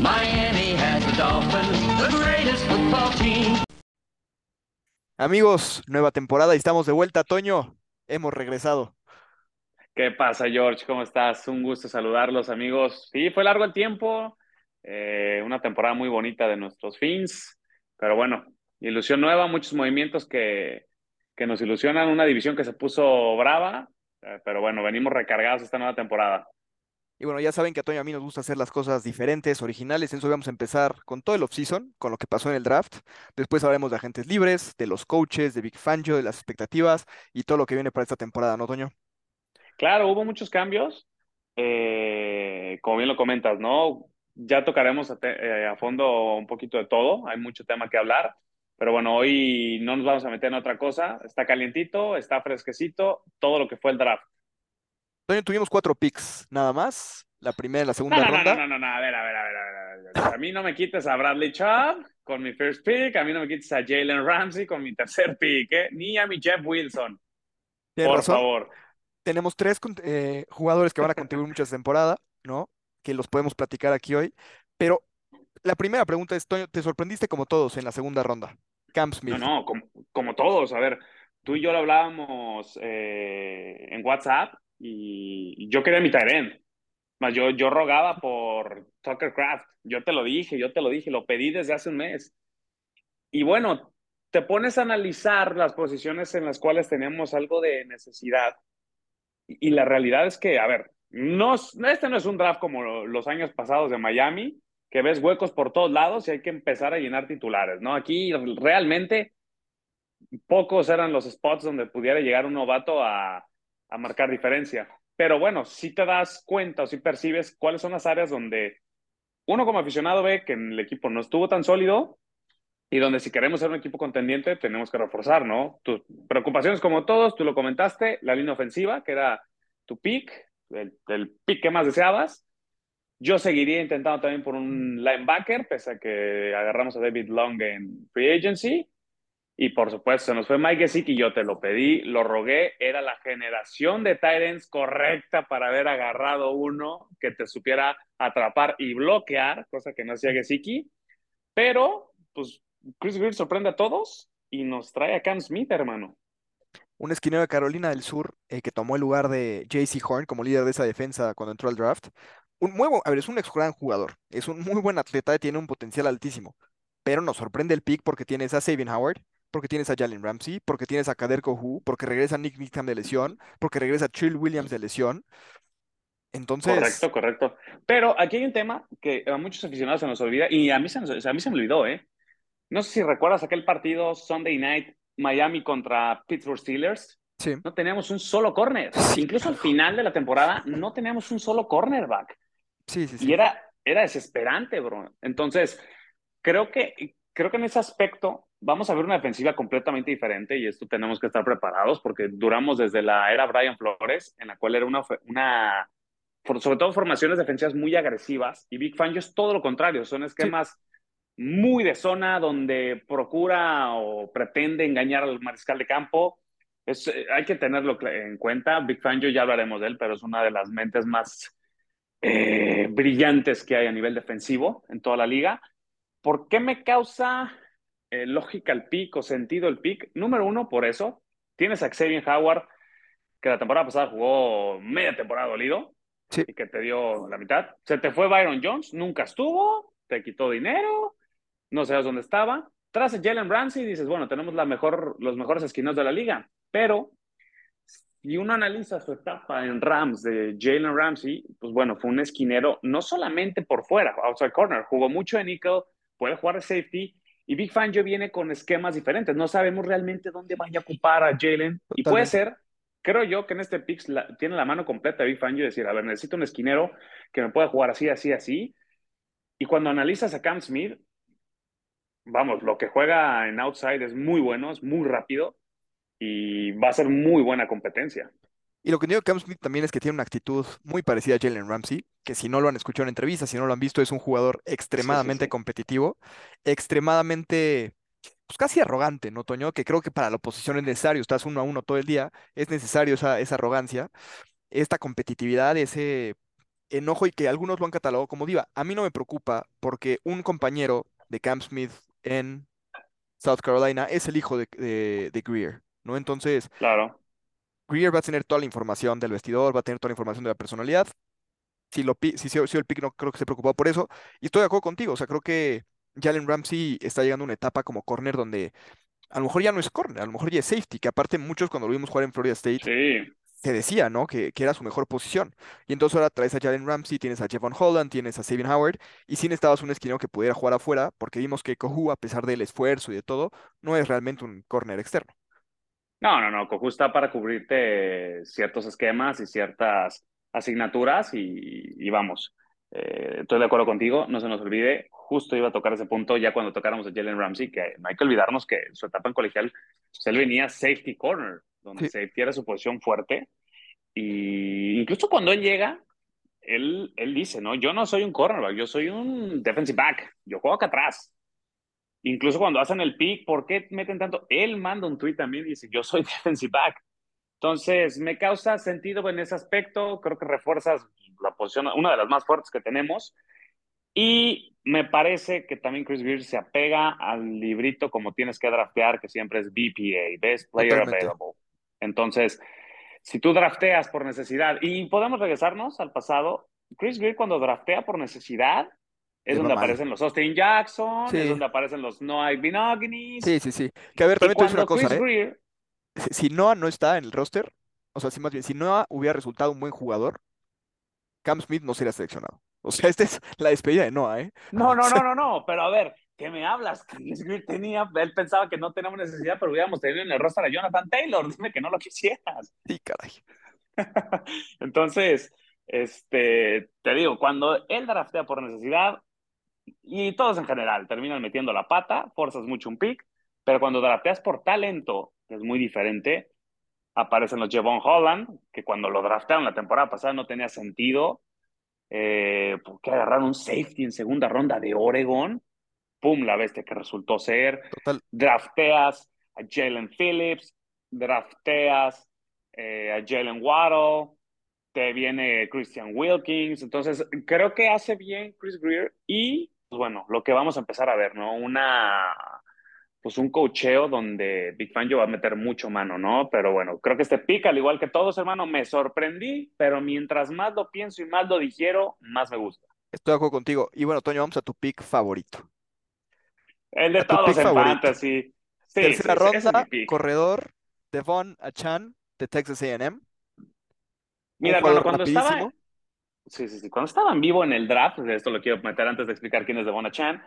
Miami has the Dolphins, the greatest football team. Amigos, nueva temporada y estamos de vuelta, Toño. Hemos regresado. ¿Qué pasa, George? ¿Cómo estás? Un gusto saludarlos, amigos. Sí, fue largo el tiempo, eh, una temporada muy bonita de nuestros fins, pero bueno, ilusión nueva, muchos movimientos que, que nos ilusionan, una división que se puso brava, eh, pero bueno, venimos recargados esta nueva temporada. Y bueno, ya saben que a Toño y a mí nos gusta hacer las cosas diferentes, originales. En eso vamos a empezar con todo el offseason, con lo que pasó en el draft. Después hablaremos de agentes libres, de los coaches, de Big Fangio, de las expectativas y todo lo que viene para esta temporada, ¿no, Toño? Claro, hubo muchos cambios, eh, como bien lo comentas, ¿no? Ya tocaremos a, eh, a fondo un poquito de todo, hay mucho tema que hablar, pero bueno, hoy no nos vamos a meter en otra cosa, está calientito, está fresquecito, todo lo que fue el draft. Toño, tuvimos cuatro picks, nada más. La primera y la No, segunda no, no, ronda. no, no, no, a ver, a ver, a ver, a ver, a ver. A mí no me quites a Bradley Chubb con mi first pick, a mí no me quites a Jalen Ramsey con mi tercer pick, ¿eh? Ni a mi Jeff Wilson, por razón. favor. Tenemos tres eh, jugadores que van a contribuir mucho a esta temporada, ¿no? Que los podemos platicar aquí hoy. Pero la primera pregunta es, Toño, ¿te sorprendiste como todos en la segunda ronda? Cam Smith. No, no, como, como todos. A ver, tú y yo lo hablábamos eh, en WhatsApp y yo quería mi end. Más yo, yo rogaba por Tucker Craft. Yo te lo dije, yo te lo dije, lo pedí desde hace un mes. Y bueno, te pones a analizar las posiciones en las cuales tenemos algo de necesidad. Y, la realidad es que, a ver, no, es- este no es un draft como los años pasados de Miami, que ves huecos por todos lados y hay que empezar a llenar titulares, ¿no? Aquí realmente pocos eran los spots donde pudiera llegar un novato a, a marcar diferencia. Pero bueno, si te das cuenta o si percibes cuáles son las áreas donde uno como aficionado ve que el equipo no estuvo tan sólido y donde si queremos ser un equipo contendiente tenemos que reforzar, ¿no? Tus preocupaciones como todos, tú lo comentaste, la línea ofensiva, que era tu pick, el, el pick que más deseabas. Yo seguiría intentando también por un linebacker, pese a que agarramos a David Long en free agency. Y por supuesto, se nos fue Mike Gesicki, yo te lo pedí, lo rogué. Era la generación de Titans correcta para haber agarrado uno que te supiera atrapar y bloquear, cosa que no hacía Gesicki. Pero, pues, Chris Greer sorprende a todos y nos trae a Cam Smith, hermano. Un esquinero de Carolina del Sur eh, que tomó el lugar de JC Horn como líder de esa defensa cuando entró al draft. Un bu- a ver, es un ex gran jugador, es un muy buen atleta, tiene un potencial altísimo, pero nos sorprende el pick porque tienes a Sabian Howard, porque tienes a Jalen Ramsey, porque tienes a Kader Kohu, porque regresa Nick Needham de lesión, porque regresa Chill Williams de lesión. Entonces, Correcto, correcto. Pero aquí hay un tema que a muchos aficionados se nos olvida y a mí se, nos- a mí se me olvidó, ¿eh? No sé si recuerdas aquel partido Sunday Night Miami contra Pittsburgh Steelers. sí, No teníamos un solo corner. Sí, Incluso al final de la temporada no teníamos un solo cornerback. sí, sí, Y sí. era, era desesperante, bro. Entonces, creo que, creo que en ese aspecto vamos a ver una defensiva completamente diferente y esto tenemos que estar preparados porque duramos desde la era Brian Flores, en la cual era una, una sobre todo formaciones defensivas muy agresivas y Big Fangio es todo lo contrario, son esquemas muy de zona donde procura o pretende engañar al mariscal de campo. Es, eh, hay que tenerlo en cuenta. Big Fangio ya hablaremos de él, pero es una de las mentes más eh, brillantes que hay a nivel defensivo en toda la liga. ¿Por qué me causa eh, lógica el pick o sentido el pick? Número uno, por eso. Tienes a Xavier Howard, que la temporada pasada jugó media temporada dolido Sí. y que te dio la mitad. Se te fue Byron Jones, nunca estuvo, te quitó dinero, no sabes dónde estaba. Tras a Jalen Ramsey dices, bueno, tenemos la mejor, los mejores esquinos de la liga, pero si uno analiza su etapa en Rams de Jalen Ramsey, pues bueno, fue un esquinero no solamente por fuera, outside corner, jugó mucho en nickel, puede jugar de safety, y Big Fangio viene con esquemas diferentes. No sabemos realmente dónde vaya a ocupar a Jalen, y puede ser, creo yo, que en este pick la- tiene la mano completa Big Fangio y decir, a ver, necesito un esquinero que me pueda jugar así, así, así. Y cuando analizas a Cam Smith, vamos, lo que juega en outside es muy bueno, es muy rápido y va a ser muy buena competencia. Y lo que digo Cam Smith también es que tiene una actitud muy parecida a Jalen Ramsey, que si no lo han escuchado en entrevistas, si no lo han visto, es un jugador extremadamente sí. competitivo, extremadamente, pues casi arrogante, ¿no, Toño? Que creo que para la oposición es necesario, estás uno a uno todo el día, es necesario esa, esa arrogancia, esta competitividad, ese, enojo y que algunos lo han catalogado como diva. A mí no me preocupa porque un compañero de Cam Smith en South Carolina es el hijo de, de, de Greer, ¿no? Entonces, Claro. Greer va a tener toda la información del vestidor, va a tener toda la información de la personalidad. Si, lo, si, si, si el pick no creo que esté preocupado por eso. Y estoy de acuerdo contigo. O sea, creo que Jalen Ramsey está llegando a una etapa como corner donde a lo mejor ya no es corner, a lo mejor ya es safety, que aparte muchos cuando lo vimos jugar en Florida State Sí. se decía, ¿no? Que, que era su mejor posición. Y entonces ahora traes a Jalen Ramsey, tienes a Javon Holland, tienes a Sabin Howard, y sí necesitabas un esquinero que pudiera jugar afuera, porque vimos que Kohu, a pesar del esfuerzo y de todo, no es realmente un corner externo. No, no, no. Cojú está para cubrirte ciertos esquemas y ciertas asignaturas y, y vamos. eh, estoy de acuerdo contigo. No se nos olvide. Justo iba a tocar ese punto ya cuando tocáramos a Jalen Ramsey, que no hay que olvidarnos que su etapa en colegial, pues él venía safety corner, donde Sí. safety era su posición fuerte. Y incluso cuando él llega, él, él dice, ¿no? Yo no soy un cornerback, yo soy un defensive back. Yo juego acá atrás. Incluso cuando hacen el pick, ¿por qué meten tanto? Él manda un tweet también y dice, yo soy defensive back. Entonces, me causa sentido en ese aspecto. Creo que refuerzas la posición, una de las más fuertes que tenemos. Y me parece que también Chris Greer se apega al librito como tienes que draftear, que siempre es BPA, Best Player Totalmente. Available. Entonces, si tú drafteas por necesidad, y podemos regresarnos al pasado, Chris Greer cuando draftea por necesidad, es donde aparecen los Austin Jackson, Sí. es donde aparecen los Noah Binognis. Sí, sí, sí. Que a ver, también te voy a decir una cosa, Chris ¿eh? Greer, Si si Noah no está en el roster, o sea, si más bien, si Noah hubiera resultado un buen jugador, Cam Smith no sería seleccionado. O sea, esta es la despedida de Noah, ¿eh? No, no, no, no, no, pero a ver, ¿qué me hablas? Chris Greer tenía, él pensaba que no teníamos necesidad, pero hubiéramos tenido en el roster a Jonathan Taylor, dime que no lo quisieras. Sí, caray. Entonces, este, te digo, cuando él draftea por necesidad, y todos en general terminan metiendo la pata, forzas mucho un pick, pero cuando drafteas por talento, que es muy diferente, aparecen los Javon Holland, que cuando lo draftearon la temporada pasada no tenía sentido, eh, porque agarraron un safety en segunda ronda de Oregon, pum, la bestia que resultó ser, Total. drafteas a Jalen Phillips, drafteas eh, a Jalen Waddle, te viene Christian Wilkins, entonces creo que hace bien Chris Greer y pues bueno, lo que vamos a empezar a ver, ¿no? Una pues un cocheo donde Big Fangio va a meter mucho mano, ¿no? Pero bueno, creo que este pick, al igual que todos, hermano, me sorprendí, pero mientras más lo pienso y más lo digiero, más me gusta. Estoy de acuerdo contigo. Y bueno, Toño, vamos a tu pick favorito. El de A todos en favorito. fantasy. Sí, Tercera sí, ronda, corredor, Devon Achan de Texas A&M. Mira, hermano, cuando estaba, rapidísimo. Sí, sí, sí, cuando estaba en vivo en el draft, esto lo quiero meter antes de explicar quién es Devon Chan,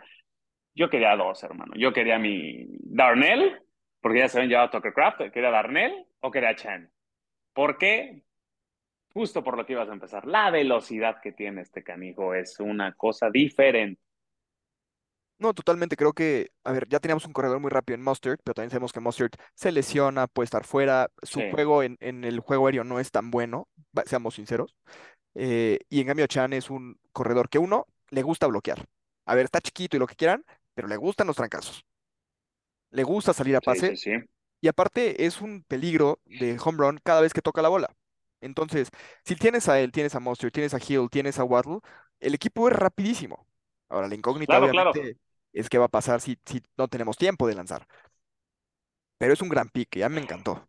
yo quería dos, hermano. Yo quería mi Darnell, porque ya se habían llevado a Tucker Craft, quería Darnell o quería Chan. ¿Por qué? Justo por lo que ibas a empezar. La velocidad que tiene este canijo es una cosa diferente. No, totalmente. Creo que, a ver, ya teníamos un corredor muy rápido en Mustard, pero también sabemos que Mustard se lesiona, puede estar fuera. Su Sí. juego en, en el juego aéreo no es tan bueno, seamos sinceros. Eh, y en cambio, Chan es un corredor que uno le gusta bloquear. A ver, está chiquito y lo que quieran, pero le gustan los trancazos. Le gusta salir a pase sí, sí. y aparte es un peligro de home run cada vez que toca la bola. Entonces, si tienes a él, tienes a Mustard, tienes a Hill, tienes a Waddle, el equipo es rapidísimo. Ahora, la incógnita Claro, claro. obviamente es qué va a pasar si, si no tenemos tiempo de lanzar. Pero es un gran pick, ya me encantó.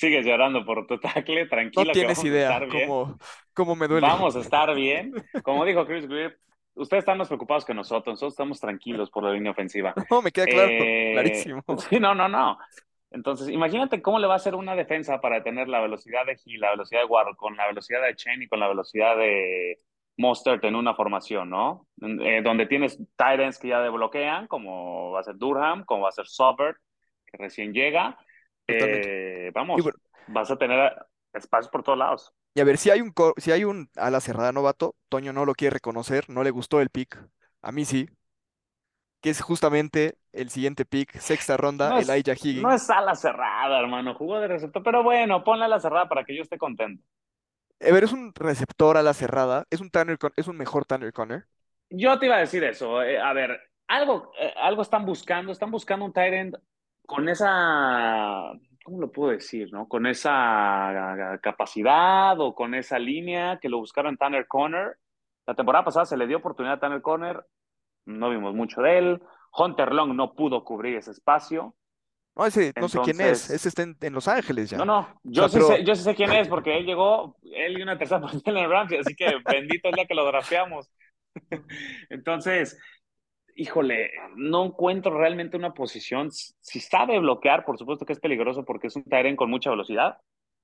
Sigues llorando por tu tackle, No tranquilo que tienes vamos a idea estar bien. cómo, cómo me duele. Vamos a estar bien. Como dijo Chris Greer, ustedes están más preocupados que nosotros. Nosotros estamos tranquilos por la línea ofensiva. No, me queda claro, Eh, clarísimo. Sí, no, no, no. Entonces, imagínate cómo le va a hacer una defensa para tener la velocidad de Hill, la velocidad de Waddle, con la velocidad de Chen y con la velocidad de Mostert en una formación, ¿no? Eh, donde tienes Titans que ya bloquean, como va a ser Durham, como va a ser Sobert, que recién llega. Eh, vamos, bueno, vas a tener espacios por todos lados. y a ver, si hay un, si hay un ala cerrada novato, Toño no lo quiere reconocer, no le gustó el pick. A mí sí. Que es justamente el siguiente pick, sexta ronda, No es, Elijah no Higgins. es ala cerrada, hermano. Jugó de receptor, pero bueno, ponle a la cerrada para que yo esté contento. A ver, es un receptor a la cerrada, es un Tanner Con- es un mejor Tanner Conner. Yo te iba a decir eso. eh, a ver, algo, eh, algo están buscando. Están buscando un tight end con esa ¿cómo lo puedo decir? ¿no? Con esa capacidad o con esa línea que lo buscaron Tanner Conner. La temporada pasada se le dio oportunidad a Tanner Conner, no vimos mucho de él. Hunter Long no pudo cubrir ese espacio. No, ese, no sé quién es, ese está en, en Los Ángeles ya. No, no, yo, sea, sí pero- sé, yo sí sé quién es porque él llegó, él y una tercera posición en el Ramsey, así que bendito es la que lo drafteamos. Entonces, híjole, no encuentro realmente una posición. Si sabe bloquear, por supuesto que es peligroso porque es un Tyrant con mucha velocidad,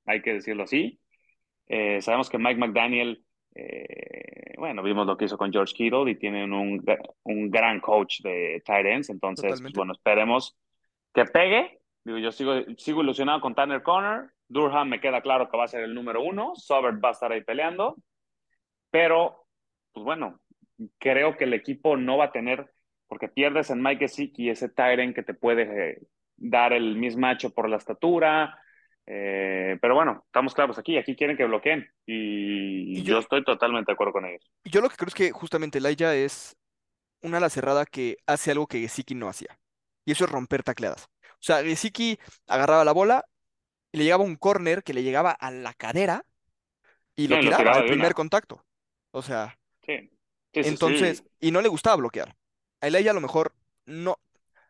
hay que decirlo así. Eh, sabemos que Mike McDaniel, eh, bueno, vimos lo que hizo con George Kittle y tienen un, un gran coach de tight ends, entonces, pues, bueno, esperemos que pegue. Digo, yo sigo, sigo ilusionado con Tanner Conner. Durham me queda claro que va a ser el número uno. Sobert va a estar ahí peleando. Pero, pues bueno, creo que el equipo no va a tener, porque pierdes en Mike Gesicki ese Tyrant que te puede eh, dar el mismatch por la estatura. Eh, pero bueno, estamos claros aquí. Aquí quieren que bloqueen. Y, Y yo... yo- estoy totalmente de acuerdo con ellos. Yo lo que creo es que justamente Elijah es una ala cerrada que hace algo que Gesicki no hacía. Y eso es romper tacleadas. O sea, Gesicki agarraba la bola y le llegaba un corner que le llegaba a la cadera y lo tiraba al primer contacto. O sea, Sí. Sí, sí, entonces, y no le gustaba bloquear. A Elijah a lo mejor no,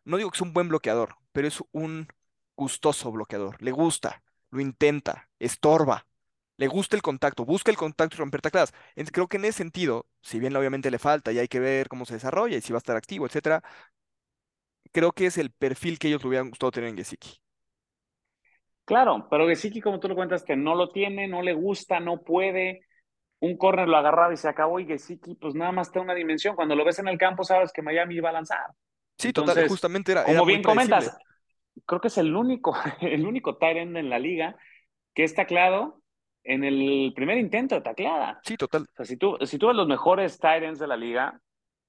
no digo que es un buen bloqueador, pero es un gustoso bloqueador. Le gusta, lo intenta, estorba, le gusta el contacto, busca el contacto y romper. Entonces, creo que en ese sentido, si bien obviamente le falta y hay que ver cómo se desarrolla y si va a estar activo, etcétera, creo que es el perfil que ellos le hubieran gustado tener en Gesicki. Claro, pero Gesicki, como tú lo cuentas, que no lo tiene, no le gusta, no puede. Un corner lo agarraba y se acabó. Y Gesicki, pues nada más está una dimensión. Cuando lo ves en el campo, sabes que Miami va a lanzar. Sí, total, justamente era, Como bien comentas, creo que es el único, el único tight end en la liga que es tacleado en el primer intento de tacleada. Sí, total. O sea, si tú, si tú ves los mejores tight ends de la liga,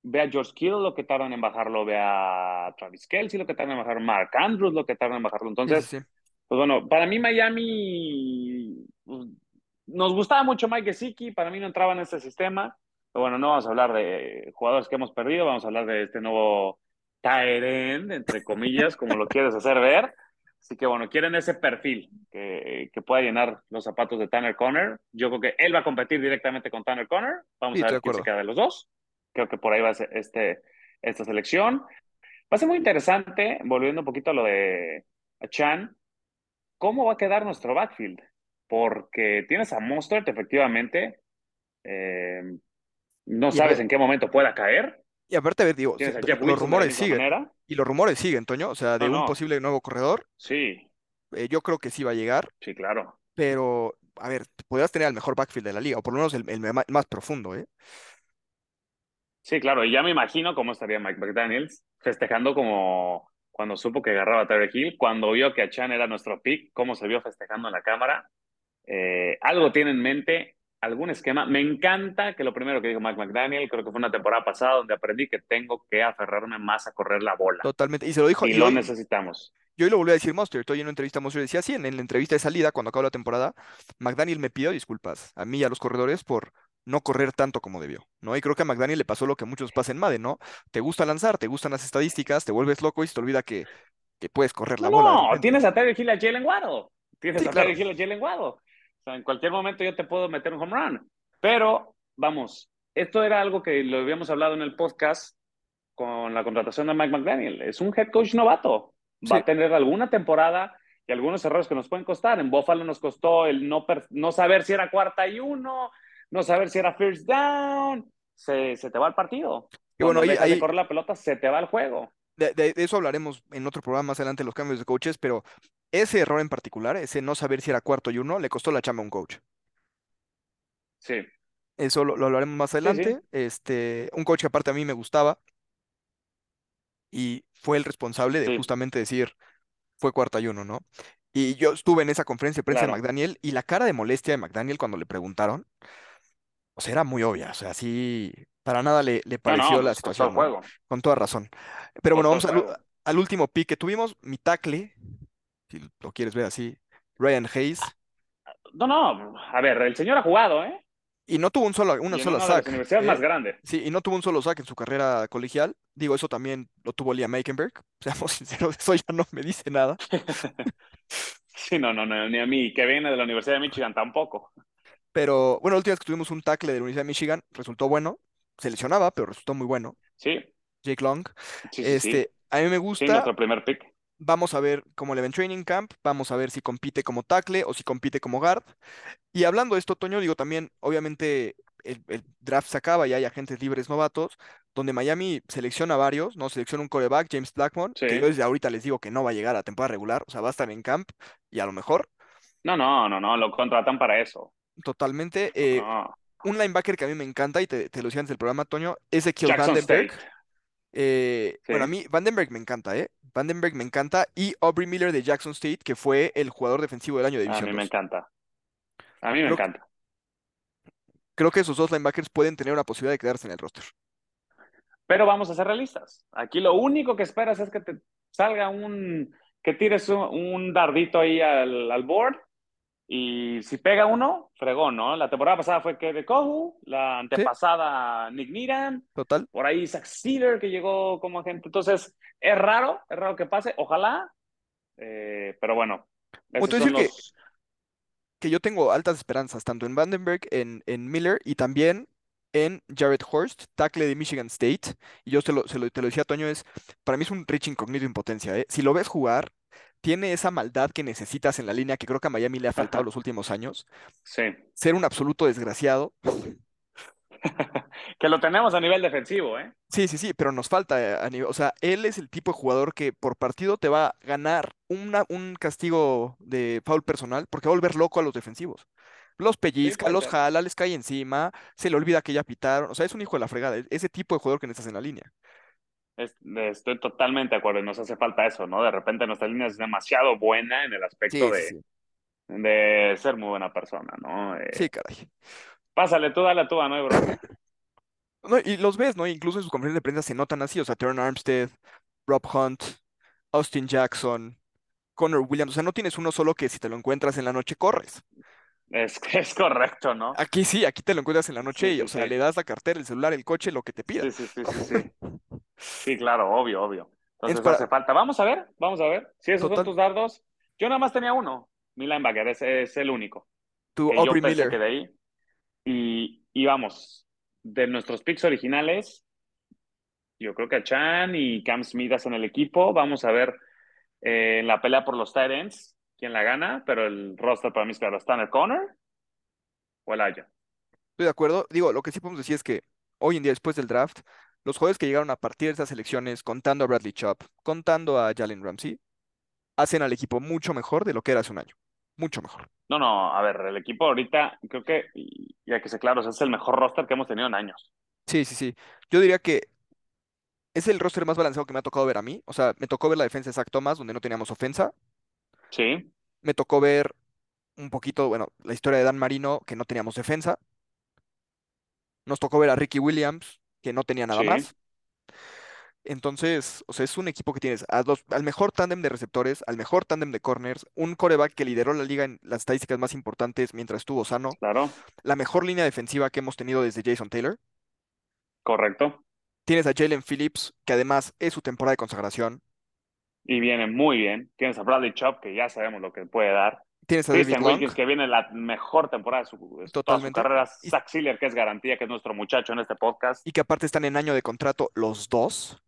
ve a George Kittle lo que tardan en bajarlo, ve a Travis Kelsey lo que tardan en bajarlo, Mark Andrews lo que tardan en bajarlo. Entonces, sí, sí. pues bueno, para mí Miami pues, nos gustaba mucho Mike Gesicki, para mí no entraba en este sistema. Pero bueno, no vamos a hablar de jugadores que hemos perdido, vamos a hablar de este nuevo tight end, entre comillas, como lo quieres hacer ver. Así que bueno, quieren ese perfil que, que pueda llenar los zapatos de Tanner Conner. Yo creo que él va a competir directamente con Tanner Conner. Vamos Sí, a ver quién se queda de los dos. Creo que por ahí va a ser este, esta selección. Va a ser muy interesante, volviendo un poquito a lo de Chan, ¿cómo va a quedar nuestro backfield? Porque tienes a Mostert, efectivamente, eh, no sabes en qué momento pueda caer. Y aparte, a ver, digo, Jeff los rumores siguen. manera. Y los rumores siguen, Toño. O sea, de No, un no. posible nuevo corredor, Sí, eh, yo creo que sí va a llegar. sí, claro. Pero, a ver, podrías tener el mejor backfield de la liga, o por lo menos el, más profundo, ¿eh? Sí, claro. Y ya me imagino cómo estaría Mike McDaniels festejando como cuando supo que agarraba a Tyreek Hill, cuando vio que a Chan era nuestro pick, cómo se vio festejando en la cámara. Eh, algo tiene en mente, algún esquema. Me encanta que lo primero que dijo Mike McDaniel, creo que fue una temporada pasada donde aprendí que tengo que aferrarme más a correr la bola. Totalmente. Y se lo dijo, Y y lo hoy, necesitamos. y hoy lo volvió a decir Mustard. Hoy en una entrevista Mustard decía así, en, en la entrevista de salida, cuando acabó la temporada, McDaniel me pidió disculpas a mí y a los corredores por no correr tanto como debió, ¿no? Y creo que a McDaniel le pasó lo que a muchos pasa en Madden, ¿no? Te gusta lanzar, te gustan las estadísticas, te vuelves loco y se te olvida que, que puedes correr la No, bola no, tienes a Tyreek Hill a Jalen. Tienes Sí, a claro. Tyreek Hill a Jalen. Sea, en cualquier momento yo te puedo meter un home run. Pero, vamos, esto era algo que lo habíamos hablado en el podcast con la contratación de Mike McDaniel. Es un head coach novato. Va Sí. a tener alguna temporada y algunos errores que nos pueden costar. En Buffalo nos costó el no, no saber si era cuarta y uno, no saber si era first down. Se, se te va el partido. Y bueno, Cuando ahí- ahí- correr la pelota, se te va el juego. De, de- de eso hablaremos en otro programa más adelante, los cambios de coaches, pero ese error en particular, ese no saber si era cuarto y uno, le costó la chamba a un coach. Sí. Eso lo, lo hablaremos más sí. adelante. Este, un coach que aparte a mí me gustaba y fue el responsable de Sí. justamente decir, fue cuarta y uno, ¿no? Y yo estuve en esa conferencia de prensa de. McDaniel y la cara de molestia de McDaniel cuando le preguntaron, o sea, era muy obvia, o sea, sí, para nada le, le pareció no, la pues situación. Con toda razón. Pero bueno, vamos al, último pick que tuvimos, mi tackle, si lo quieres ver así, Ryan Hayes, No, no, a ver, el señor ha jugado, ¿eh? y no tuvo un solo, una sola una de sack. universidades ¿eh? más grandes. Sí, y no tuvo un solo sack en su carrera colegial. Digo, eso también lo tuvo Liam Eikenberg. Seamos sinceros, eso ya no me dice nada. Sí, no, no, no, ni a mí, que viene de la Universidad de Michigan tampoco. Pero bueno, la última vez que tuvimos un tackle de la Universidad de Michigan, resultó bueno. Se lesionaba, pero resultó muy bueno. Sí, Jake Long. sí, sí, sí. Este, a mí me Sí, gusta. nuestro primer pick. Vamos a ver cómo le va en Training Camp. Vamos a ver si compite como tackle o si compite como guard. Y hablando de esto, Toño, digo también, obviamente el, el draft se acaba y hay agentes libres novatos, donde Miami selecciona varios, ¿no? Selecciona un coreback, James Blackmon, que yo desde ahorita les digo que no va a llegar a temporada regular, o sea, va a estar en camp y a lo mejor, No, no, no, no, lo contratan para eso. totalmente. eh, No. un linebacker que a mí me encanta, y te, te lo decía antes del programa, Toño, es Ezequiel Vandenberg. State. Eh, bueno, a mí Vandenberg me encanta, ¿eh? Vandenberg me encanta. Y Aubrey Miller de Jackson State, que fue el jugador defensivo del año de A División mí me 2. encanta. A mí me Creo encanta. Creo que esos dos linebackers pueden tener una posibilidad de quedarse en el roster. Pero vamos a ser realistas. Aquí lo único que esperas es que te salga un, que tires un, un dardito ahí al, al board y si pega uno, fregón, ¿no? La temporada pasada fue que de Kohu, la antepasada Nick Niran, Total. por ahí Zach Sealer que llegó como agente. Entonces, es raro, es raro que pase, ojalá, eh, pero bueno. esos son decir que- los- Que yo tengo altas esperanzas, tanto en Vandenberg, en, en Miller y también en Jared Horst, tackle de Michigan State. Y yo se lo, se lo- te lo decía, Toño, es, para mí es un rich incógnito en potencia, ¿eh? Si lo ves jugar, tiene esa maldad que necesitas en la línea que creo que a Miami le ha faltado los últimos años. Sí, Ser un absoluto desgraciado. que lo tenemos a nivel defensivo, ¿eh? Sí, sí, sí, pero nos falta eh, a nivel, o sea, él es el tipo de jugador que por partido te va a ganar una, un castigo de foul personal porque va a volver loco a los defensivos. Los pellizca, los jala, les cae encima, se le olvida que ya pitaron, o sea, es un hijo de la fregada, es ese tipo de jugador que necesitas en la línea. Es- estoy totalmente de acuerdo, y nos hace falta eso, ¿no? De repente nuestra línea es demasiado buena en el Sí, aspecto de, sí, de ser muy buena persona, ¿no? Eh, sí, caray. Pásale tú, dale tú, no hay bronca. No, y los ves, ¿no? Incluso en sus conferencias de prensa se notan así, o sea, Teron Armstead, Rob Hunt, Austin Jackson, Connor Williams, o sea, no tienes uno solo que si te lo encuentras en la noche corres. Es, es correcto, ¿no? Aquí sí, aquí te lo encuentras en la noche Sí, y, o sea, sí. le das la cartera, el celular, el coche, lo que te pida. Sí, sí, sí, sí, sí. Sí, claro, obvio, obvio. Entonces para- hace falta. Vamos a ver, vamos a ver. Si esos Total. son tus dardos. Yo nada más tenía uno. Mi linebacker, ese es el único. Tu que yo Aubrey pensé Miller. que de ahí. Y, y vamos, de nuestros picks originales, yo creo que a Chan y Cam Smith hacen el equipo. Vamos a ver eh, en la pelea por los Titans quién la gana, pero el roster para mí es claro. ¿Está en el corner o el Aya? Estoy de acuerdo. Digo, lo que sí podemos decir es que hoy en día, después del draft, los jugadores que llegaron a partir de estas elecciones, contando a Bradley Chubb, contando a Jalen Ramsey, hacen al equipo mucho mejor de lo que era hace un año. Mucho mejor. No, no, a ver, el equipo ahorita, creo que, y y hay que ser claros, es el mejor roster que hemos tenido en años. Sí, sí, sí. Yo diría que es el roster más balanceado que me ha tocado ver a mí. O sea, me tocó ver la defensa de Zach Thomas, donde no teníamos ofensa. Sí, Me tocó ver un poquito, bueno, la historia de Dan Marino, que no teníamos defensa. Nos tocó ver a Ricky Williams, que no tenía nada Sí. más. Entonces, o sea, es un equipo que tienes a dos, al mejor tándem de receptores, al mejor tándem de corners, un coreback que lideró la liga en las estadísticas más importantes mientras estuvo sano, claro, la mejor línea defensiva que hemos tenido desde Jason Taylor. correcto. Tienes a Jalen Phillips, que además es su temporada de consagración. Y viene muy bien. Tienes a Bradley Chubb, que ya sabemos lo que puede dar. Tienes a David Christian Long. Wilkins, que viene la mejor temporada de su, de toda su Totalmente. carrera. Y- Zach Sealer, que es garantía, que es nuestro muchacho en este podcast. y que aparte están en año de contrato los dos.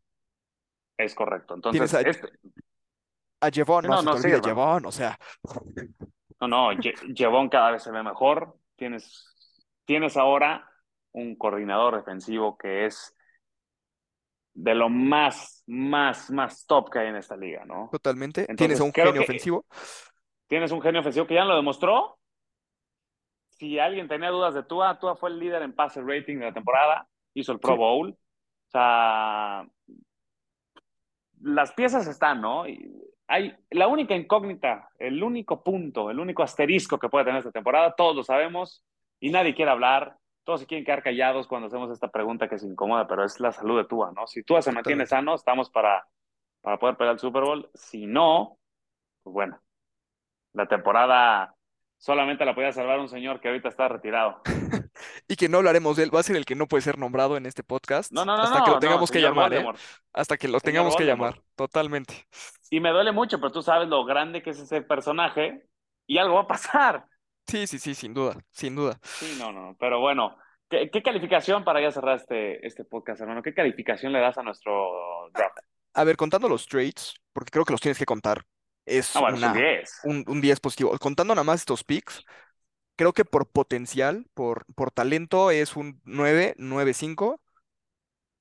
Es correcto. Tienes Entonces, a- este, A Jevon, no, No, se no, sí. Jevon, o sea, no, no, Jevon cada vez se ve mejor. Tienes, tienes ahora un coordinador defensivo que es de lo más, más, más top que hay en esta liga, ¿no? totalmente. Entonces, Tienes a un genio ofensivo. Tienes un genio ofensivo que ya lo demostró. Si alguien tenía dudas de Tua, Tua fue el líder en pase rating de la temporada, hizo el Pro Sí. Bowl. O sea, las piezas están, ¿no? Y hay la única incógnita, el único punto, el único asterisco que puede tener esta temporada, todos lo sabemos y nadie quiere hablar. Todos se quieren quedar callados cuando hacemos esta pregunta que se incomoda, pero es la salud de Tua, ¿no? Si Tua se mantiene sano, estamos para, para poder pelear el Super Bowl. Si no, pues bueno, la temporada solamente la podía salvar un señor que ahorita está retirado. Y que no hablaremos de él, va a ser el que no puede ser nombrado en este podcast No, no, no, hasta que no, lo tengamos no, que llamar, ¿eh? Hasta que lo Señor tengamos que Voldemort. llamar, totalmente. Y me duele mucho, pero tú sabes lo grande que es ese personaje y algo va a pasar. Sí, sí, sí, sin duda, sin duda. Sí, no, no, pero bueno, ¿qué, qué calificación para ya cerrar este, este podcast, hermano? ¿Qué calificación le das a nuestro draft? A ver, contando los trades, porque creo que los tienes que contar, es Ah, bueno, un una, 10. un, un 10 positivo. Contando nada más estos picks, creo que por potencial, por, por talento, es un 9, 9-5.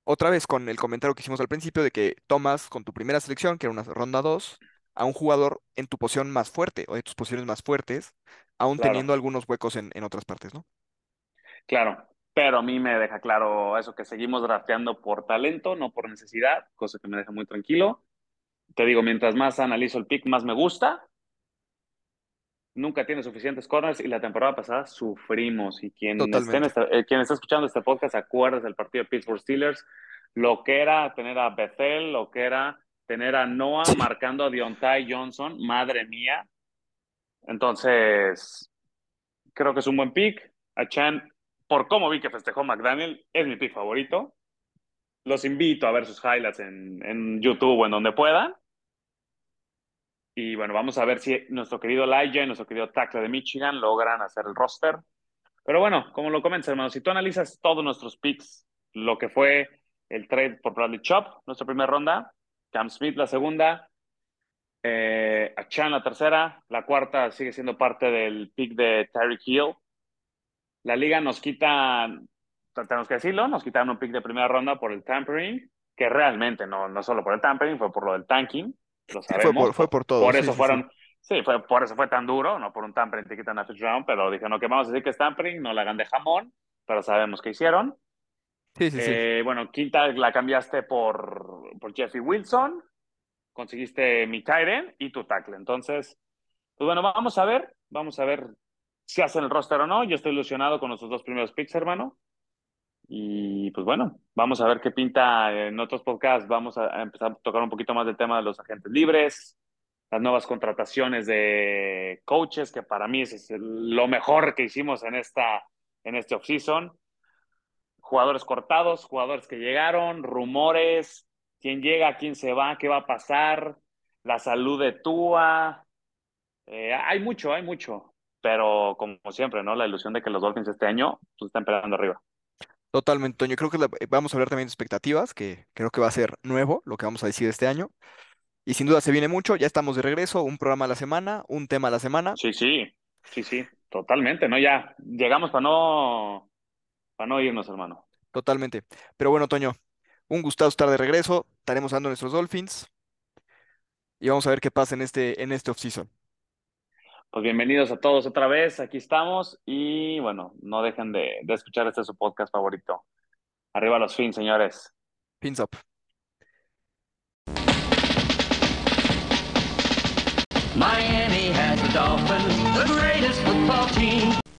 Otra vez con el comentario que hicimos al principio de que tomas con tu primera selección, que era una ronda 2, a un jugador en tu posición más fuerte o de tus posiciones más fuertes, aún Claro. teniendo algunos huecos en, en otras partes, ¿no? Claro, pero a mí me deja claro eso, que seguimos drafteando por talento, no por necesidad, cosa que me deja muy tranquilo. Te digo, mientras más analizo el pick, más me gusta. Nunca tiene suficientes corners y la temporada pasada sufrimos. Y quien, esté eh, quien está escuchando este podcast, acuerdas del partido de Pittsburgh Steelers, lo que era tener a Bethel, lo que era tener a Noah marcando a Deontay Johnson, madre mía. Entonces, creo que es un buen pick. A Chan, por cómo vi que festejó McDaniel, es mi pick favorito. Los invito a ver sus highlights en, en YouTube o en donde puedan. Y bueno, vamos a ver si nuestro querido Elijah y nuestro querido tackle de Michigan logran hacer el roster. Pero bueno, como lo comentas, hermano, si tú analizas todos nuestros picks, lo que fue el trade por Bradley Chop, nuestra primera ronda, Cam Smith la segunda, eh, a Chan la tercera, la cuarta sigue siendo parte del pick de Tyreek Hill. La liga nos quita, tenemos que decirlo, nos quitaron un pick de primera ronda por el tampering, que realmente no, no solo por el tampering, fue por lo del tanking, lo fue sabemos. por, fue por todo. Por eso sí, fueron, sí, fue, por eso fue tan duro, no por un tampering te quitan a first round, pero dije, no, que vamos a decir que es tampering, no la hagan de jamón, pero sabemos que hicieron. Sí, sí, sí. Eh, bueno, quinta la cambiaste por, por Jeffrey Wilson, conseguiste mi Tyren y tu tackle. Entonces, pues bueno, vamos a ver, vamos a ver si hacen el roster o no. Yo estoy ilusionado con nuestros dos primeros picks, hermano. Y pues bueno, vamos a ver qué pinta en otros podcasts. Vamos a a empezar a tocar un poquito más del tema de los agentes libres, las nuevas contrataciones de coaches, que para mí es lo mejor que hicimos en esta en este offseason. Jugadores cortados, jugadores que llegaron, rumores, quién llega, quién se va, qué va a pasar, la salud de Tua. Eh, hay mucho, hay mucho. Pero como siempre, ¿no? La ilusión de que los Dolphins este año pues, están peleando arriba. Totalmente, Toño. Creo que la- vamos a hablar también de expectativas, que creo que va a ser nuevo lo que vamos a decir este año. Y sin duda se viene mucho, ya estamos de regreso, un programa a la semana, un tema a la semana. Sí, sí, sí, sí, totalmente, ¿no? Ya llegamos para no, para no irnos, hermano. Totalmente. Pero bueno, Toño, un gustazo estar de regreso. Estaremos dando nuestros Dolphins. Y vamos a ver qué pasa en este, en este offseason. Pues bienvenidos a todos otra vez, aquí estamos y bueno, no dejen de, de escuchar este su podcast favorito. Arriba los fins, señores. Pins up. Miami has the Dolphins, the greatest football team.